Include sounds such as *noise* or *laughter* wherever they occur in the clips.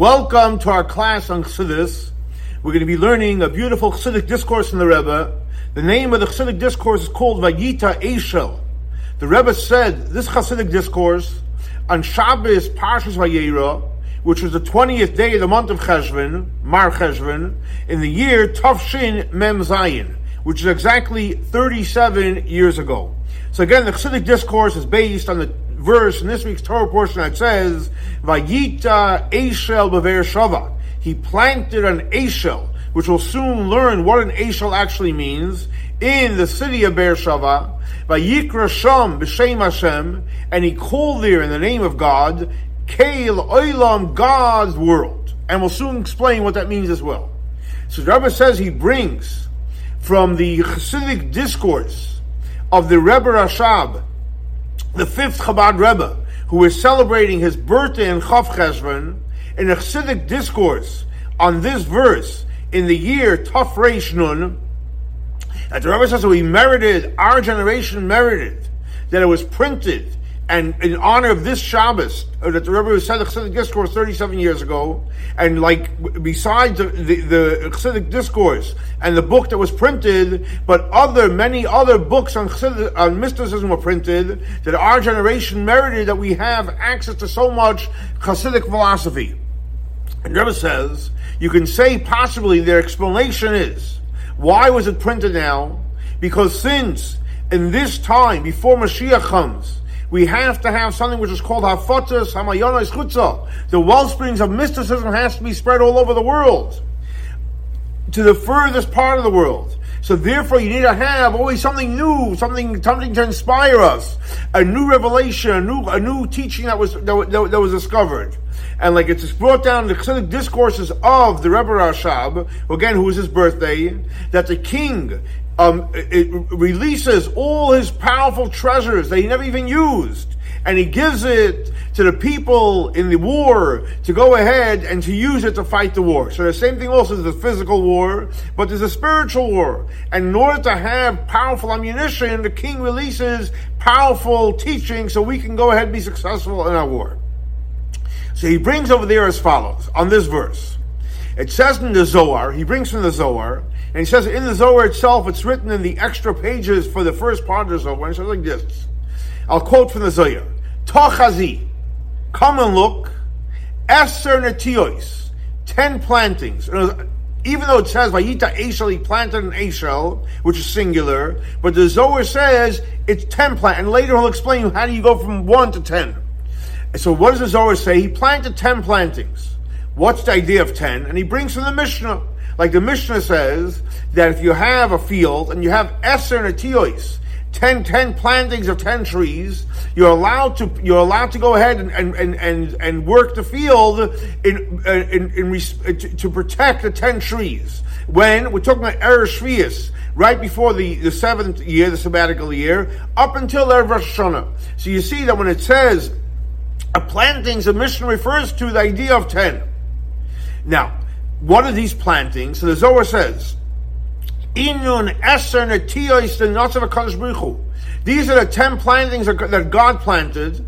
Welcome to our class on Chassidus. We're going to be learning a beautiful Chassidic discourse in the Rebbe. The name of the Chassidic discourse is called Vayita Eshel. The Rebbe said this Chassidic discourse on Shabbos Parshas Vayera, which was the 20th day of the month of Cheshvan, Mar Cheshvan, in the year Tafshin Mem Zayin, which is exactly 37 years ago. So again, the Chassidic discourse is based on the verse in this week's Torah portion that says, Vayita Eshel Bever Shava. He planted an Eshel, which we'll soon learn what an Eshel actually means, in the city of Beersheba. Vayikra Sham B'Shem Hashem, and he called there in the name of God, Kael Olam, God's world. And we'll soon explain what that means as well. So the Rebbe says he brings from the Chassidic discourse of the Rebbe Rashab, the fifth Chabad Rebbe, who is celebrating his birthday in Chav Cheshvan, in a Chassidic discourse on this verse in the year Taf that the Rebbe says that we merited, our generation merited, that it was printed and in honor of this Shabbos, uh, that the Rebbe said the Chassidic discourse 37 years ago, and like besides the, the, the Chassidic discourse and the book that was printed, but other many other books on on mysticism were printed, that our generation merited that we have access to so much Chassidic philosophy. And Rebbe says you can say possibly their explanation is why was it printed now? Because since in this time before Mashiach comes we have to have something which is called Hafotas Hamayonis Chutza. The wellsprings of mysticism has to be spread all over the world. To the furthest part of the world. So therefore you need to have always something new, something, something to inspire us. A new revelation, a new, a new teaching that was, that, that, that was discovered. And like it's brought down the Chassidic discourses of the Rebbe Rashab, again, who was his birthday, that the king um, it releases all his powerful treasures that he never even used, and he gives it to the people in the war to go ahead and to use it to fight the war. So the same thing also is the physical war, but there's a spiritual war. And in order to have powerful ammunition, the king releases powerful teaching so we can go ahead and be successful in our war. So he brings over there as follows on this verse. It says in the Zohar, he brings from the Zohar, and he says in the Zohar itself, it's written in the extra pages for the first part of the Zohar, and it says like this. I'll quote from the Zohar. Tochazi, come and look, Eser Netiois, ten plantings. Even though it says Vayita Eshel, he planted an Eshel, which is singular, but the Zohar says it's ten plant, and later he'll explain how do you go from one to ten. So what does the Zohar say? He planted ten plantings. What's the idea of ten? And he brings from the Mishnah. Like the Mishnah says, that if you have a field and you have Eser Netiois, 10, 10 plantings of 10 trees, you're allowed to, you're allowed to go ahead and, and, and, and, and work the field in, uh, in, in, in to, protect the 10 trees. When we're talking about Erev Shvius, right before the, the seventh year, the sabbatical year, up until Erev Rosh Hashanah. So you see that when it says a plantings, a mission refers to the idea of 10. Now, what are these plantings? So the Zohar says, Inun Eser Netiyos the Notzav HaKadosh These are the ten plantings that God planted,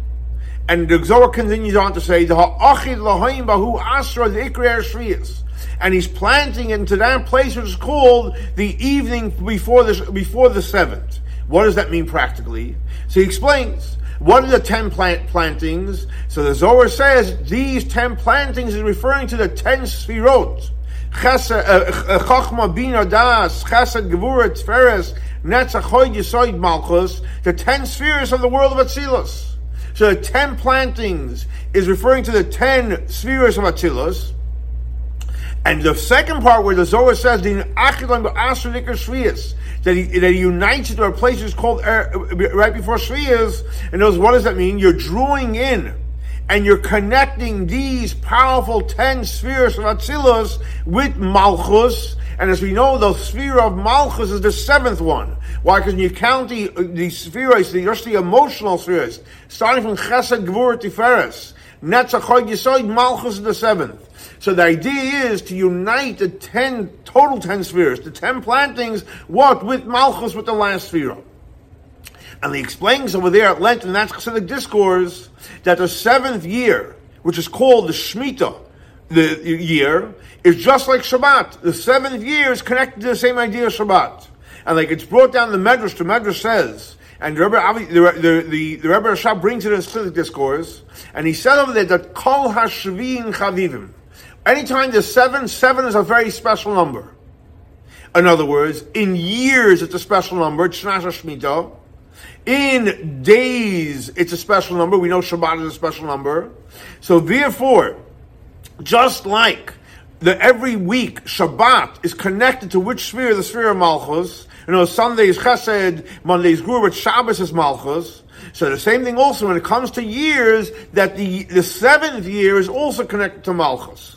and the Zohar continues on to say, the Ha'achid Lahaim Bahu Asra the Ikri and he's planting it into that place which is called the evening before the before the seventh. What does that mean practically? So he explains. What are the ten plant plantings? So the Zohar says these ten plantings is referring to the ten sfirot. Chachma, uh, uh, Bina, Das, Chesed, Gevura, Tferes, Netzach, Hoyd, Malchus, the ten spheres of the world of Atzilus. So the ten plantings is referring to the ten spheres of Atzilus. And the second part where the Zohar says, the that he, that he unites it to a place is called uh, right before Shviyas, and knows what does that mean? You're drawing in and you're connecting these powerful ten spheres of Atzilus with Malchus, and as we know, the sphere of Malchus is the seventh one. Why? Because when you count the, the spheres, the, just the emotional spheres, starting from Chesed, Gvur, Tiferes, Netzach, Yisoid, Malchus is the seventh. So the idea is to unite the ten, total ten spheres, the ten plantings, what? With Malchus, with the last sphere. And he explains over there at length in that Chassidic discourse that the seventh year, which is called the Shemitah, the year is just like Shabbat. The seventh year is connected to the same idea of Shabbat. And like it's brought down the Medrash, the Medrash says, and the Rebbe, the, the, the, Rebbe Rashab brings it in his discourse, and he said over there that Kol Hashvin Chavivim. Anytime there's seven, seven is a very special number. In other words, in years it's a special number, Shemitah. In days it's a special number. We know Shabbat is a special number. So therefore, just like the every week Shabbat is connected to which sphere? The sphere of Malchus. You know, Sunday is Chesed, Monday is Gur, but Shabbos is Malchus. So the same thing also when it comes to years, that the, the seventh year is also connected to Malchus.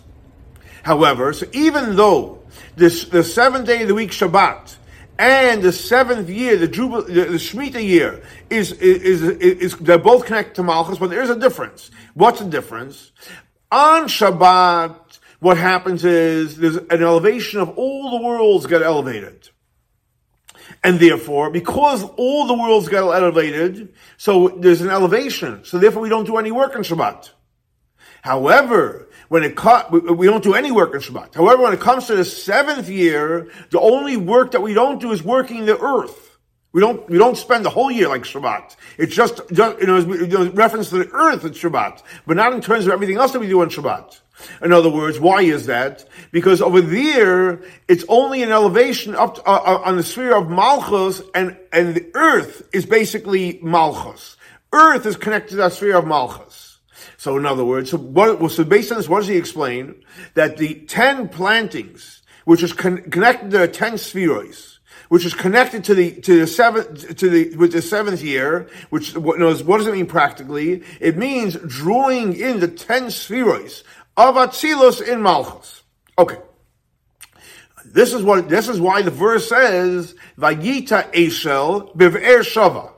However, so even though this, the seventh day of the week Shabbat and the seventh year, the Jubal, the, the Shemitah year, is, is, is, is, they're both connected to Malchus, but there is a difference. What's the difference? On Shabbat, what happens is there's an elevation of all the worlds get elevated. And therefore, because all the worlds got elevated, so there's an elevation. So therefore we don't do any work on Shabbat. However, when it cut, we don't do any work on Shabbat. However, when it comes to the seventh year, the only work that we don't do is working the earth. We don't, we don't spend the whole year like Shabbat. It's just, just you, know, reference to the earth at Shabbat, but not in terms of everything else that we do on Shabbat. In other words, why is that? Because over there, it's only an elevation up to, uh, uh, on the sphere of Malchus, and, and the earth is basically Malchus. Earth is connected to that sphere of Malchus. So in other words, so, what, so based on this, what does he explain? That the ten plantings, which is con- connected to the ten spheres, which is connected to the to the seventh to the with the seventh year, which what, knows, what does it mean practically? It means drawing in the ten spheres of Atzilus in Malchus. Okay. This is what, this is why the verse says, Vayita Eshel Biv'er Shava.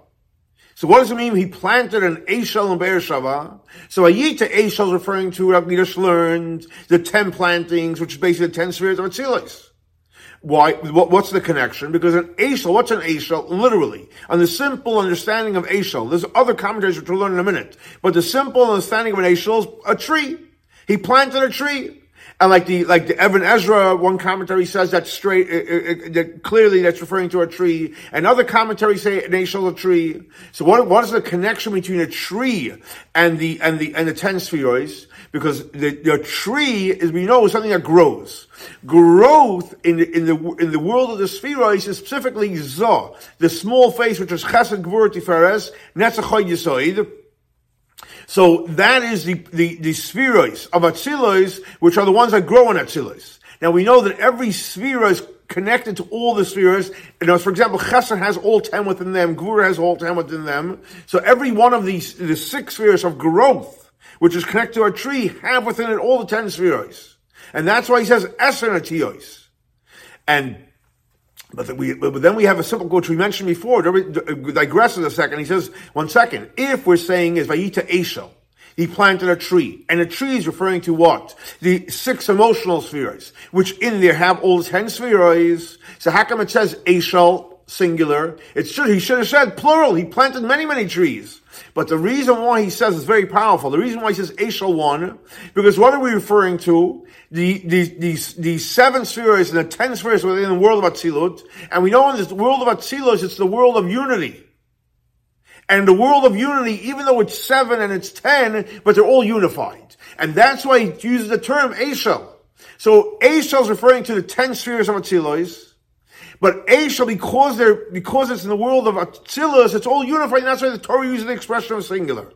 So what does it mean? He planted an Eshel in Be'er Shava. So Vayita Eshel is referring to what Gnish learned, the ten plantings, which is basically the ten spheres of Atzilus. Why? what's the connection? Because an Eshel, what's an Eshel? Literally, on the simple understanding of Eshel, there's other commentaries which we'll learn in a minute, but the simple understanding of an Eshel is a tree. He planted a tree. And like the like the Ibn Ezra, one commentary says that straight, uh, uh, that clearly that's referring to a tree. Another commentary say an is a tree. So what what is the connection between a tree and the and the and the ten spheroids? Because the, the tree, is we know, is something that grows. Growth in the in the in the world of the spheroids is specifically zah, the small face, which is chesed gvur tiferes netzach yisoid so that is the, the, the spheroids of Atzilos, which are the ones that grow in Atzilos. Now we know that every sphere is connected to all the spheres. You know, for example, Chesed has all ten within them, Gvura has all ten within them. So every one of these, the six spheres of growth, which is connected to a tree, have within it all the ten spheres. And that's why he says Eser Atiyos. And but, we, but then we have a simple quote we mentioned before. Digresses a second. He says, one second. If we're saying is Vayita Eshel, he planted a tree, and a tree is referring to what? The six emotional spheres, which in there have all ten spheres. So how come it says Eshel singular? It should he should have said plural. He planted many many trees. But the reason why he says is very powerful. The reason why he says Eshel one, because what are we referring to? The, the, the, the seven spheres and the ten spheres within the world of Atzilut. And we know in this world of Atzilut, it's the world of unity. And the world of unity, even though it's seven and it's ten, but they're all unified. And that's why he uses the term Eshel. So Eshel is referring to the ten spheres of Atzilut. But Eshel, because they're, because it's in the world of Atzilus, it's all unified, and that's why the Torah uses the expression of singular.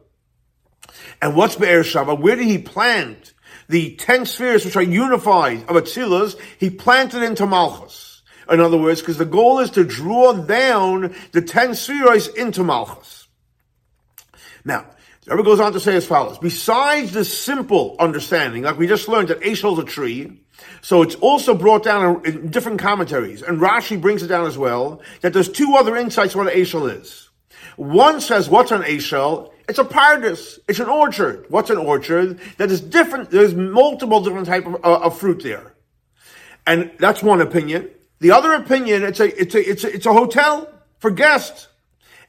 And what's Be'er Shava? Where did he plant the ten spheres which are unified of Atzilus? He planted into Malchus. In other words, because the goal is to draw down the ten spheres into Malchus. Now, the Rebbe goes on to say as follows. Besides the simple understanding, like we just learned that Eshel is a tree, so it's also brought down in different commentaries, and Rashi brings it down as well, that there's two other insights what an Eshel is. One says, what's an Eshel? It's a paradise. It's an orchard. What's an orchard? That is different, there's multiple different type of, uh, of fruit there. And that's one opinion. The other opinion, it's a, it's a, it's a, it's a hotel for guests.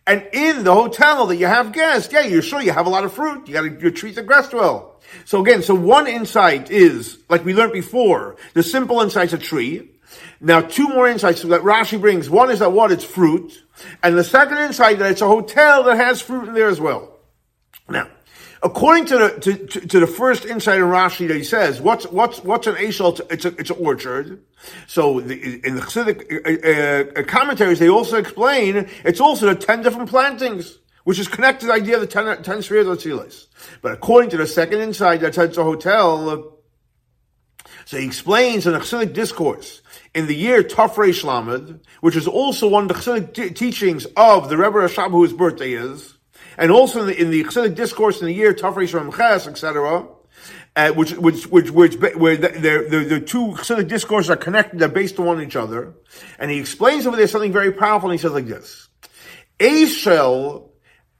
And in the hotel that you have guests, yeah, you're sure you have a lot of fruit. You gotta, you treat the guests well. So again, so one insight is, like we learned before, the simple insight's a tree. Now two more insights that Rashi brings. One is that what? It's fruit. And the second insight that it's a hotel that has fruit in there as well. Now, according to the to, to, to, the first insight in Rashi that he says, what's what's what's an eshel? It's a it's an orchard. So the, in the Chassidic uh, uh, commentaries, they also explain it's also the ten different plantings which is connected to the idea of the ten, ten spheres of Tzilis. But according to the second insight that says a hotel, so he explains in the Chassidic discourse in the year Tafrei Shlamid, which is also one of the Chassidic t- teachings of the Rebbe Rashab whose birthday is, and also in the, in the Chassidic discourse in the year Tafrei Shem Ches, etc., uh, which, which, which, which, where the, the, the, the two Chassidic discourses are connected, they're based on each other. And he explains over there something very powerful, and he says like this. A shell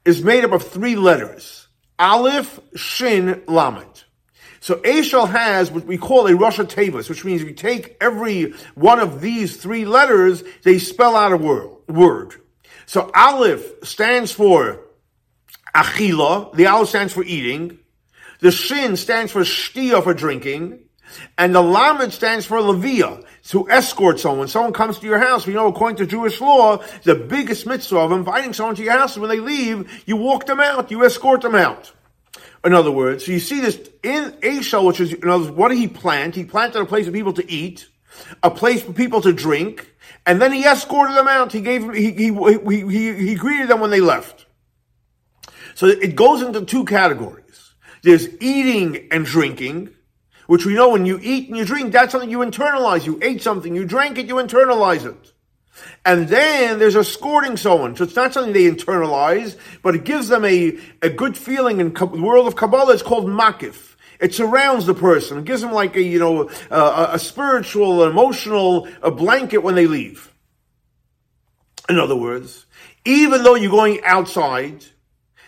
is made up of three letters. Aleph, Shin, Lamed. So Eshel has what we call a Rasha Tevis, which means if you take every one of these three letters, they spell out a word. So Aleph stands for Achila, the Aleph stands for eating, the Shin stands for Shtia for drinking, and the Lamed stands for Levia, to escort someone. Someone comes to your house. We know according to Jewish law, the biggest mitzvah of inviting someone to your house, when they leave, you walk them out, you escort them out. In other words, so you see this in Ashel, which is, in other words, what did he plant? He planted a place for people to eat, a place for people to drink, and then he escorted them out. He gave he, he, he, he, he greeted them when they left. So it goes into two categories. There's eating and drinking, which we know when you eat and you drink, that's something you internalize. You ate something, you drank it, you internalize it. And then there's escorting someone. So it's not something they internalize, but it gives them a, a good feeling in the world of Kabbalah. It's called makif. It surrounds the person. It gives them like a, you know, a, a spiritual, emotional, a blanket when they leave. In other words, even though you're going outside,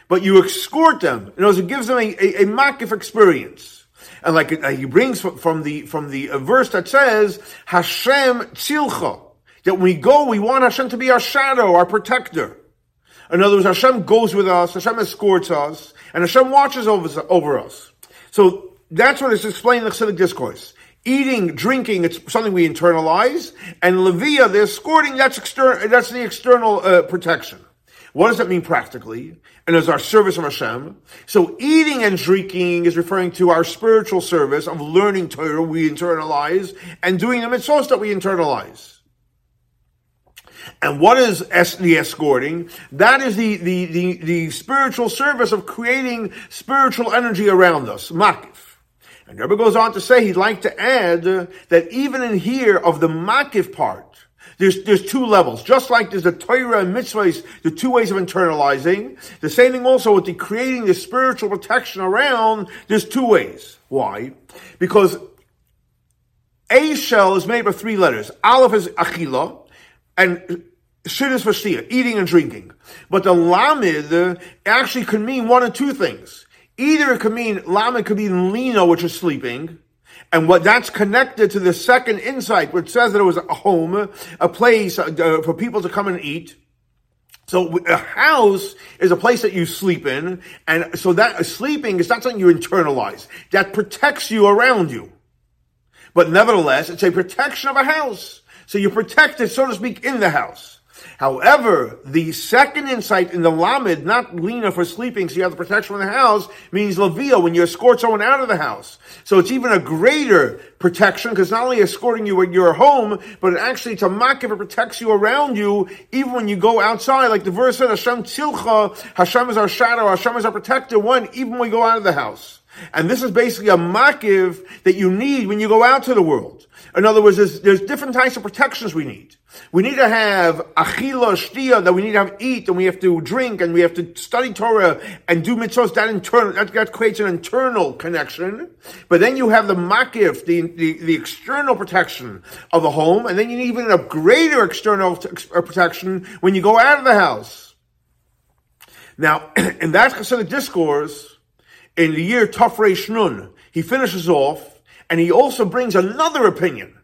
but you escort them. In other words, it gives them a, a, a makif experience. And like uh, he brings from the from the uh, verse that says Hashem tzilcha that when we go, we want Hashem to be our shadow, our protector. In other words, Hashem goes with us, Hashem escorts us, and Hashem watches over, over us. So that's what is explained in the Chassidic discourse. Eating, drinking, it's something we internalize, and Levia, the escorting, that's external, that's the external uh, protection. What does that mean practically? And as our service of Hashem. So eating and drinking is referring to our spiritual service of learning Torah we internalize and doing the mitzvahs that we internalize. And what is the escorting? That is the, the, the, the spiritual service of creating spiritual energy around us. Makif. And Rebbe goes on to say he'd like to add that even in here of the makif part, there's, there's two levels. Just like there's the Torah and mitzvahs, the two ways of internalizing. The same thing also with the creating the spiritual protection around, there's two ways. Why? Because a shell is made of three letters. Aleph is achila, and shin is for shtia, eating and drinking. But the lamed actually could mean one of two things. Either it could mean, lamed could mean lino, which is sleeping, and what that's connected to the second insight, which says that it was a home, a place uh, for people to come and eat. So a house is a place that you sleep in, and so that sleeping is not something you internalize. That protects you around you. But nevertheless, it's a protection of a house. So you're protected, so to speak, in the house. However, the second insight in the Lamed, not Lena for sleeping, so you have the protection of the house, means Levia, when you escort someone out of the house. So it's even a greater protection, because not only escorting you at your home, but it actually, it's a makiv, it protects you around you, even when you go outside, like the verse said, Hashem tzilcha, Hashem is our shadow, Hashem is our protector, one, even when we go out of the house. And this is basically a makiv that you need when you go out to the world. In other words, there's, there's different types of protections we need. We need to have achila, shtia, that we need to have eat, and we have to drink, and we have to study Torah, and do mitzvahs, that internal, that, that creates an internal connection. But then you have the makif, the, the, the external protection of the home, and then you need even a greater external t- uh, protection when you go out of the house. Now, *clears throat* in that Hasidic discourse, in the year Tafrei Shnun, he finishes off and he also brings another opinion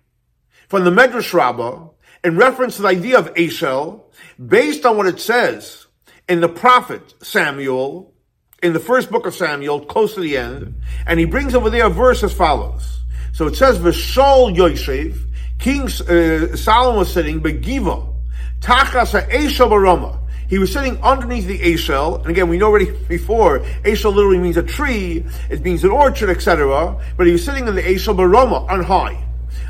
from the Medrash Rabbah in reference to the idea of Eshel, based on what it says in the prophet Samuel, in the first book of Samuel, close to the end, and he brings over there a verse as follows. So it says, V'shol Yoshev, King uh, Solomon was sitting, Begiva, Tachas Eshel Baroma. He was sitting underneath the Eshel, and again, we know already before, Eshel literally means a tree, it means an orchard, etc., but he was sitting in the Eshel Baroma, on high.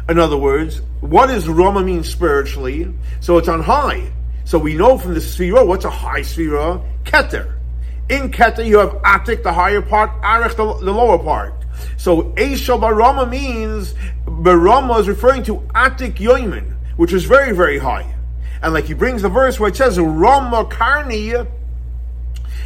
In other words, what does Roma mean spiritually? So it's on high. So we know from the Sphira, what's a high Sphira? Keter. In Keter, you have Atik, the higher part, Arich, the, the lower part. So Eshel Barama means, Barama is referring to Atik Yoimin, which is very, very high. And like he brings the verse where it says, Rama Karni,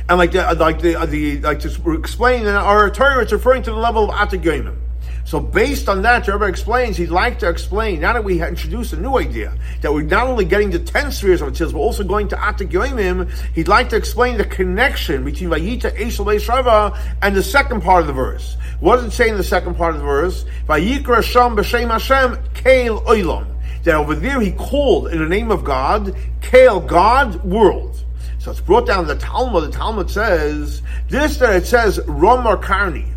and like the, uh, like the, uh, the like to explain in our Torah, it's referring to the level of Atik Yoimin. So based on that, Rebbe explains, he'd like to explain, now that we introduced a new idea, that we're not only getting to 10 spheres of Atzilus, but also going to Atik Yoimim, he'd like to explain the connection between Vayita Eshel Shava and the second part of the verse. What does it say in the second part of the verse? Vayikra Sham B'Shem Hashem Kael Oilam. That over there he called in the name of God, Kael, God, world. So it's brought down the Talmud. The Talmud says, this that it says, Romar Karni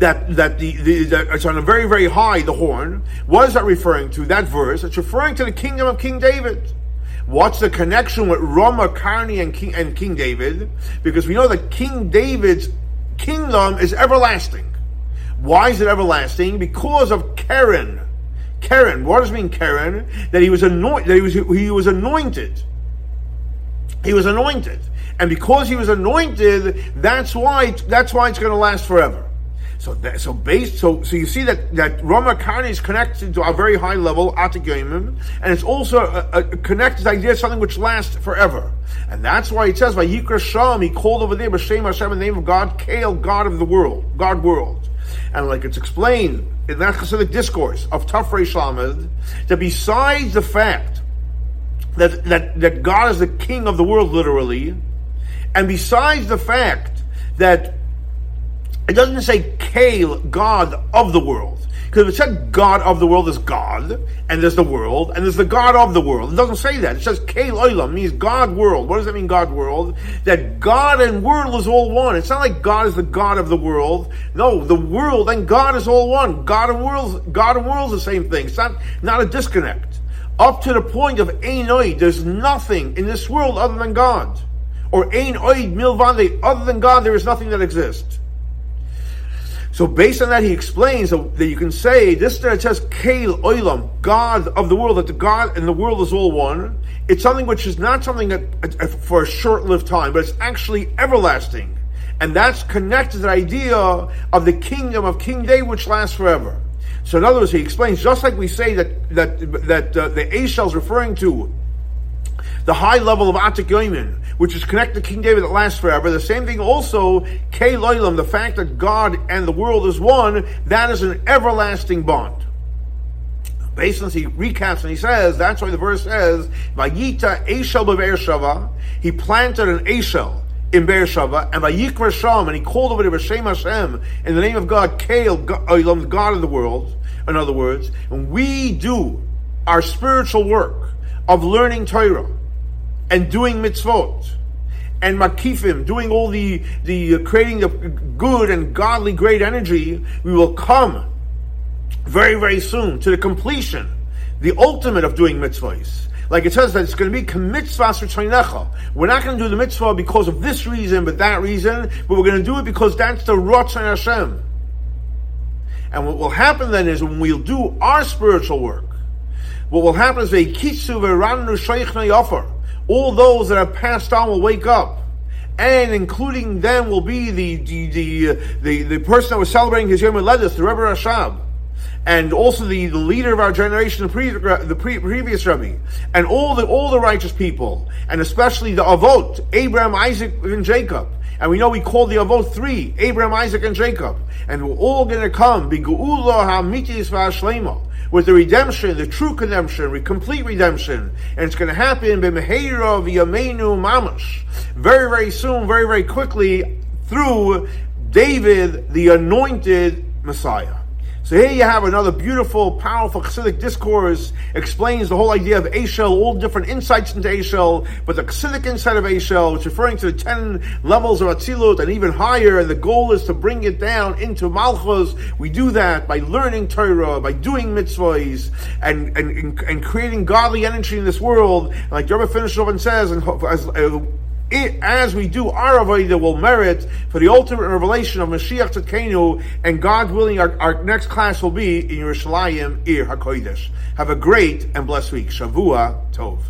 that that the, the that it's on a very very high the horn. What is that referring to? That verse. It's referring to the kingdom of King David. What's the connection with Rama, Karni, and King and King David? Because we know that King David's kingdom is everlasting. Why is it everlasting? Because of Karen. Karen. What does mean, Karen? That he was anointed. That he was he was anointed. He was anointed, and because he was anointed, that's why that's why it's going to last forever. So that, so based so so you see that that Rama Karni is connected to a very high level Atikayimim, and it's also a, a connected idea something which lasts forever, and that's why it says by Yikra Sham he called over there B'Shem Hashem in the name of God, Kael God of the world, God world, and like it's explained in that Hasidic discourse of Tafrei Shlamed that besides the fact that that that God is the King of the world literally, and besides the fact that it doesn't say Kale, God of the world. Because it said God of the world is God, and there's the world, and there's the God of the world. It doesn't say that. It says Kale Olam, means God world. What does that mean, God world? That God and world is all one. It's not like God is the God of the world. No, the world and God is all one. God and world, God and world is the same thing. It's not, not a disconnect. Up to the point of Ein Oid, there's nothing in this world other than God. Or Ein Oid Milvande, other than God, there is nothing that exists. So based on that, he explains that you can say this that says Kael Oilam, God of the world, that the God and the world is all one. It's something which is not something that for a short-lived time, but it's actually everlasting, and that's connected to the idea of the kingdom of King David, which lasts forever. So in other words, he explains just like we say that that that uh, the Eshel is referring to the high level of Atik Yoimin, which is connected to King David that lasts forever. The same thing also, K Loilam, the fact that God and the world is one, that is an everlasting bond. On he recaps and he says, that's why the verse says, Vayita Eshel Shava, he planted an Eshel in Beersheba, and Vayikra Sham, and he called over to B'Shem Hashem, in the name of God, Kael, the God of the world, in other words, and we do our spiritual work of learning Torah, and doing mitzvot and makifim, doing all the, the uh, creating the good and godly great energy, we will come very, very soon to the completion, the ultimate of doing mitzvahs. Like it says that it's going to be mitzvah We're not going to do the mitzvah because of this reason, but that reason, but we're going to do it because that's the Ratzon Hashem. And what will happen then is when we'll do our spiritual work, what will happen is a kitsu v'ranu sheichna yofer all those that have passed on will wake up. And including them will be the the the, uh, the, the person that was celebrating his Yom Haledes, the Rebbe Rashab, and also the, the leader of our generation, the, pre, the pre, previous Rebbe, and all the all the righteous people, and especially the Avot, Abraham, Isaac, and Jacob. And we know we call the Avot three, Abraham, Isaac, and Jacob. And we're all going to come, be Geula HaMitis VaShlema with the redemption, the true redemption, complete redemption, and it's going to happen b'meheira v'yameinu mamash, very very soon, very very quickly through David, the anointed Messiah. So here you have another beautiful, powerful Chassidic discourse, explains the whole idea of Eshel, all different insights into Eshel, but the Chassidic insight of Eshel, it's referring to the ten levels of Atzilut and even higher, and the goal is to bring it down into Malchus. We do that by learning Torah, by doing mitzvahs, and, and, and, creating godly energy in this world. Like off and says, and as, uh, it, as we do our avodah will merit for the ultimate revelation of Mashiach Tzidkenu, and God willing, our, our next class will be in Yerushalayim Ir HaKodesh. Have a great and blessed week. Shavua Tov.